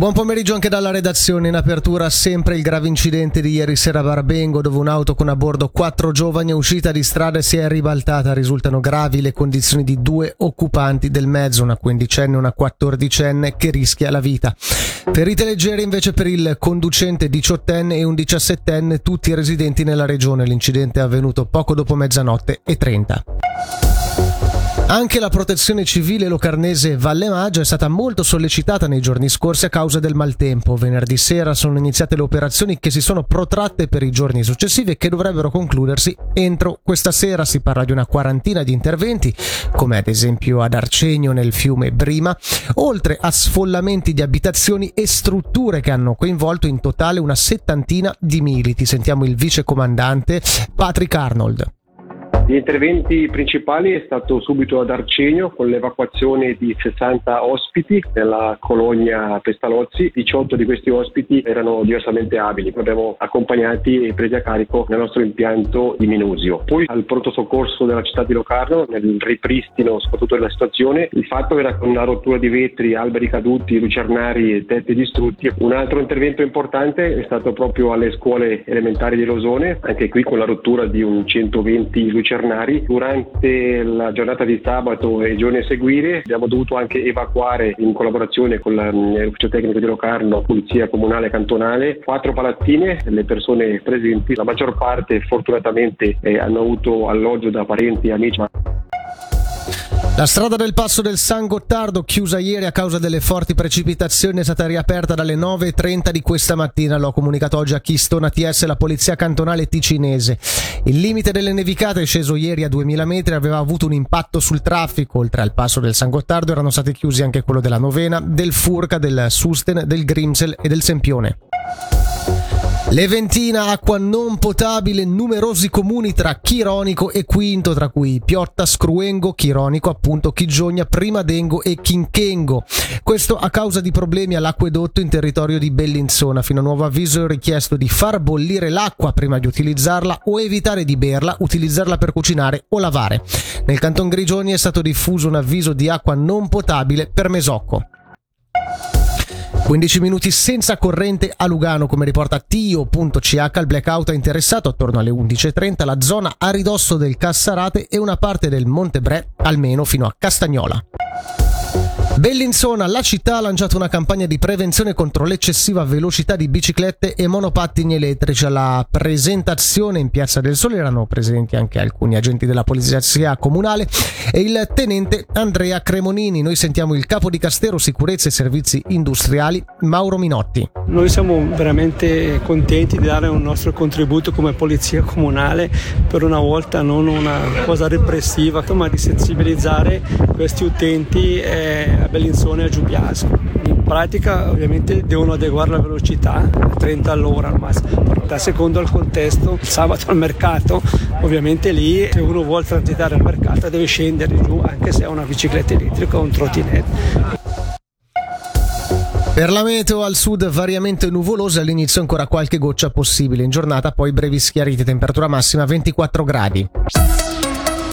Buon pomeriggio anche dalla redazione. In apertura sempre il grave incidente di ieri sera a Barbengo dove un'auto con a bordo quattro giovani è uscita di strada e si è ribaltata. Risultano gravi le condizioni di due occupanti del mezzo, una quindicenne e una quattordicenne che rischia la vita. Ferite leggere invece per il conducente diciottenne e un diciassettenne, tutti residenti nella regione. L'incidente è avvenuto poco dopo mezzanotte e trenta. Anche la protezione civile locarnese Valle Maggio è stata molto sollecitata nei giorni scorsi a causa del maltempo. Venerdì sera sono iniziate le operazioni che si sono protratte per i giorni successivi e che dovrebbero concludersi entro questa sera. Si parla di una quarantina di interventi, come ad esempio ad Arcegno nel fiume Brima, oltre a sfollamenti di abitazioni e strutture che hanno coinvolto in totale una settantina di militi. Sentiamo il vice comandante Patrick Arnold. Gli interventi principali è stato subito ad Arcenio con l'evacuazione di 60 ospiti nella colonia Pestalozzi. 18 di questi ospiti erano diversamente abili. Li abbiamo accompagnati e presi a carico nel nostro impianto di Minusio. Poi al pronto soccorso della città di Locarno, nel ripristino soprattutto della situazione, il fatto era con una rottura di vetri, alberi caduti, lucernari e tetti distrutti. Un altro intervento importante è stato proprio alle scuole elementari di Rosone, anche qui con la rottura di un 120 lucernari Cernari. Durante la giornata di sabato e i giorni a seguire abbiamo dovuto anche evacuare in collaborazione con l'ufficio tecnico di Locarno, Polizia Comunale e Cantonale, quattro palazzine, le persone presenti, la maggior parte fortunatamente eh, hanno avuto alloggio da parenti e amici. La strada del passo del San Gottardo, chiusa ieri a causa delle forti precipitazioni, è stata riaperta dalle 9.30 di questa mattina. Lo ha comunicato oggi a Chistona TS la polizia cantonale ticinese. Il limite delle nevicate, sceso ieri a 2000 metri, aveva avuto un impatto sul traffico. Oltre al passo del San Gottardo erano stati chiusi anche quello della Novena, del Furca, del Susten, del Grimsel e del Sempione. Leventina, acqua non potabile, numerosi comuni tra Chironico e Quinto, tra cui Piotta, Scruengo, Chironico, appunto Chigionia, Primadengo e Chinchengo. Questo a causa di problemi all'acquedotto in territorio di Bellinzona. Fino a nuovo avviso è richiesto di far bollire l'acqua prima di utilizzarla o evitare di berla, utilizzarla per cucinare o lavare. Nel canton Grigioni è stato diffuso un avviso di acqua non potabile per Mesocco. 15 minuti senza corrente a Lugano, come riporta Tio.ch, il blackout ha interessato attorno alle 11.30 la zona a ridosso del Cassarate e una parte del Monte Bre, almeno fino a Castagnola. Bellinzona, la città ha lanciato una campagna di prevenzione contro l'eccessiva velocità di biciclette e monopattini elettrici. Alla presentazione in Piazza del Sole erano presenti anche alcuni agenti della polizia comunale e il tenente Andrea Cremonini. Noi sentiamo il capo di Castero Sicurezza e Servizi Industriali, Mauro Minotti. Noi siamo veramente contenti di dare un nostro contributo come polizia comunale, per una volta non una cosa repressiva, ma di sensibilizzare questi utenti eh, Bellinzone a Giubiasco. In pratica ovviamente devono adeguare la velocità a 30 all'ora al massimo, però a secondo il contesto, sabato al mercato, ovviamente lì se uno vuole transitare al mercato deve scendere giù anche se ha una bicicletta elettrica o un trottinetto. Per la meteo al sud variamente nuvolosa, all'inizio ancora qualche goccia possibile, in giornata poi brevi schiarite, temperatura massima 24 gradi.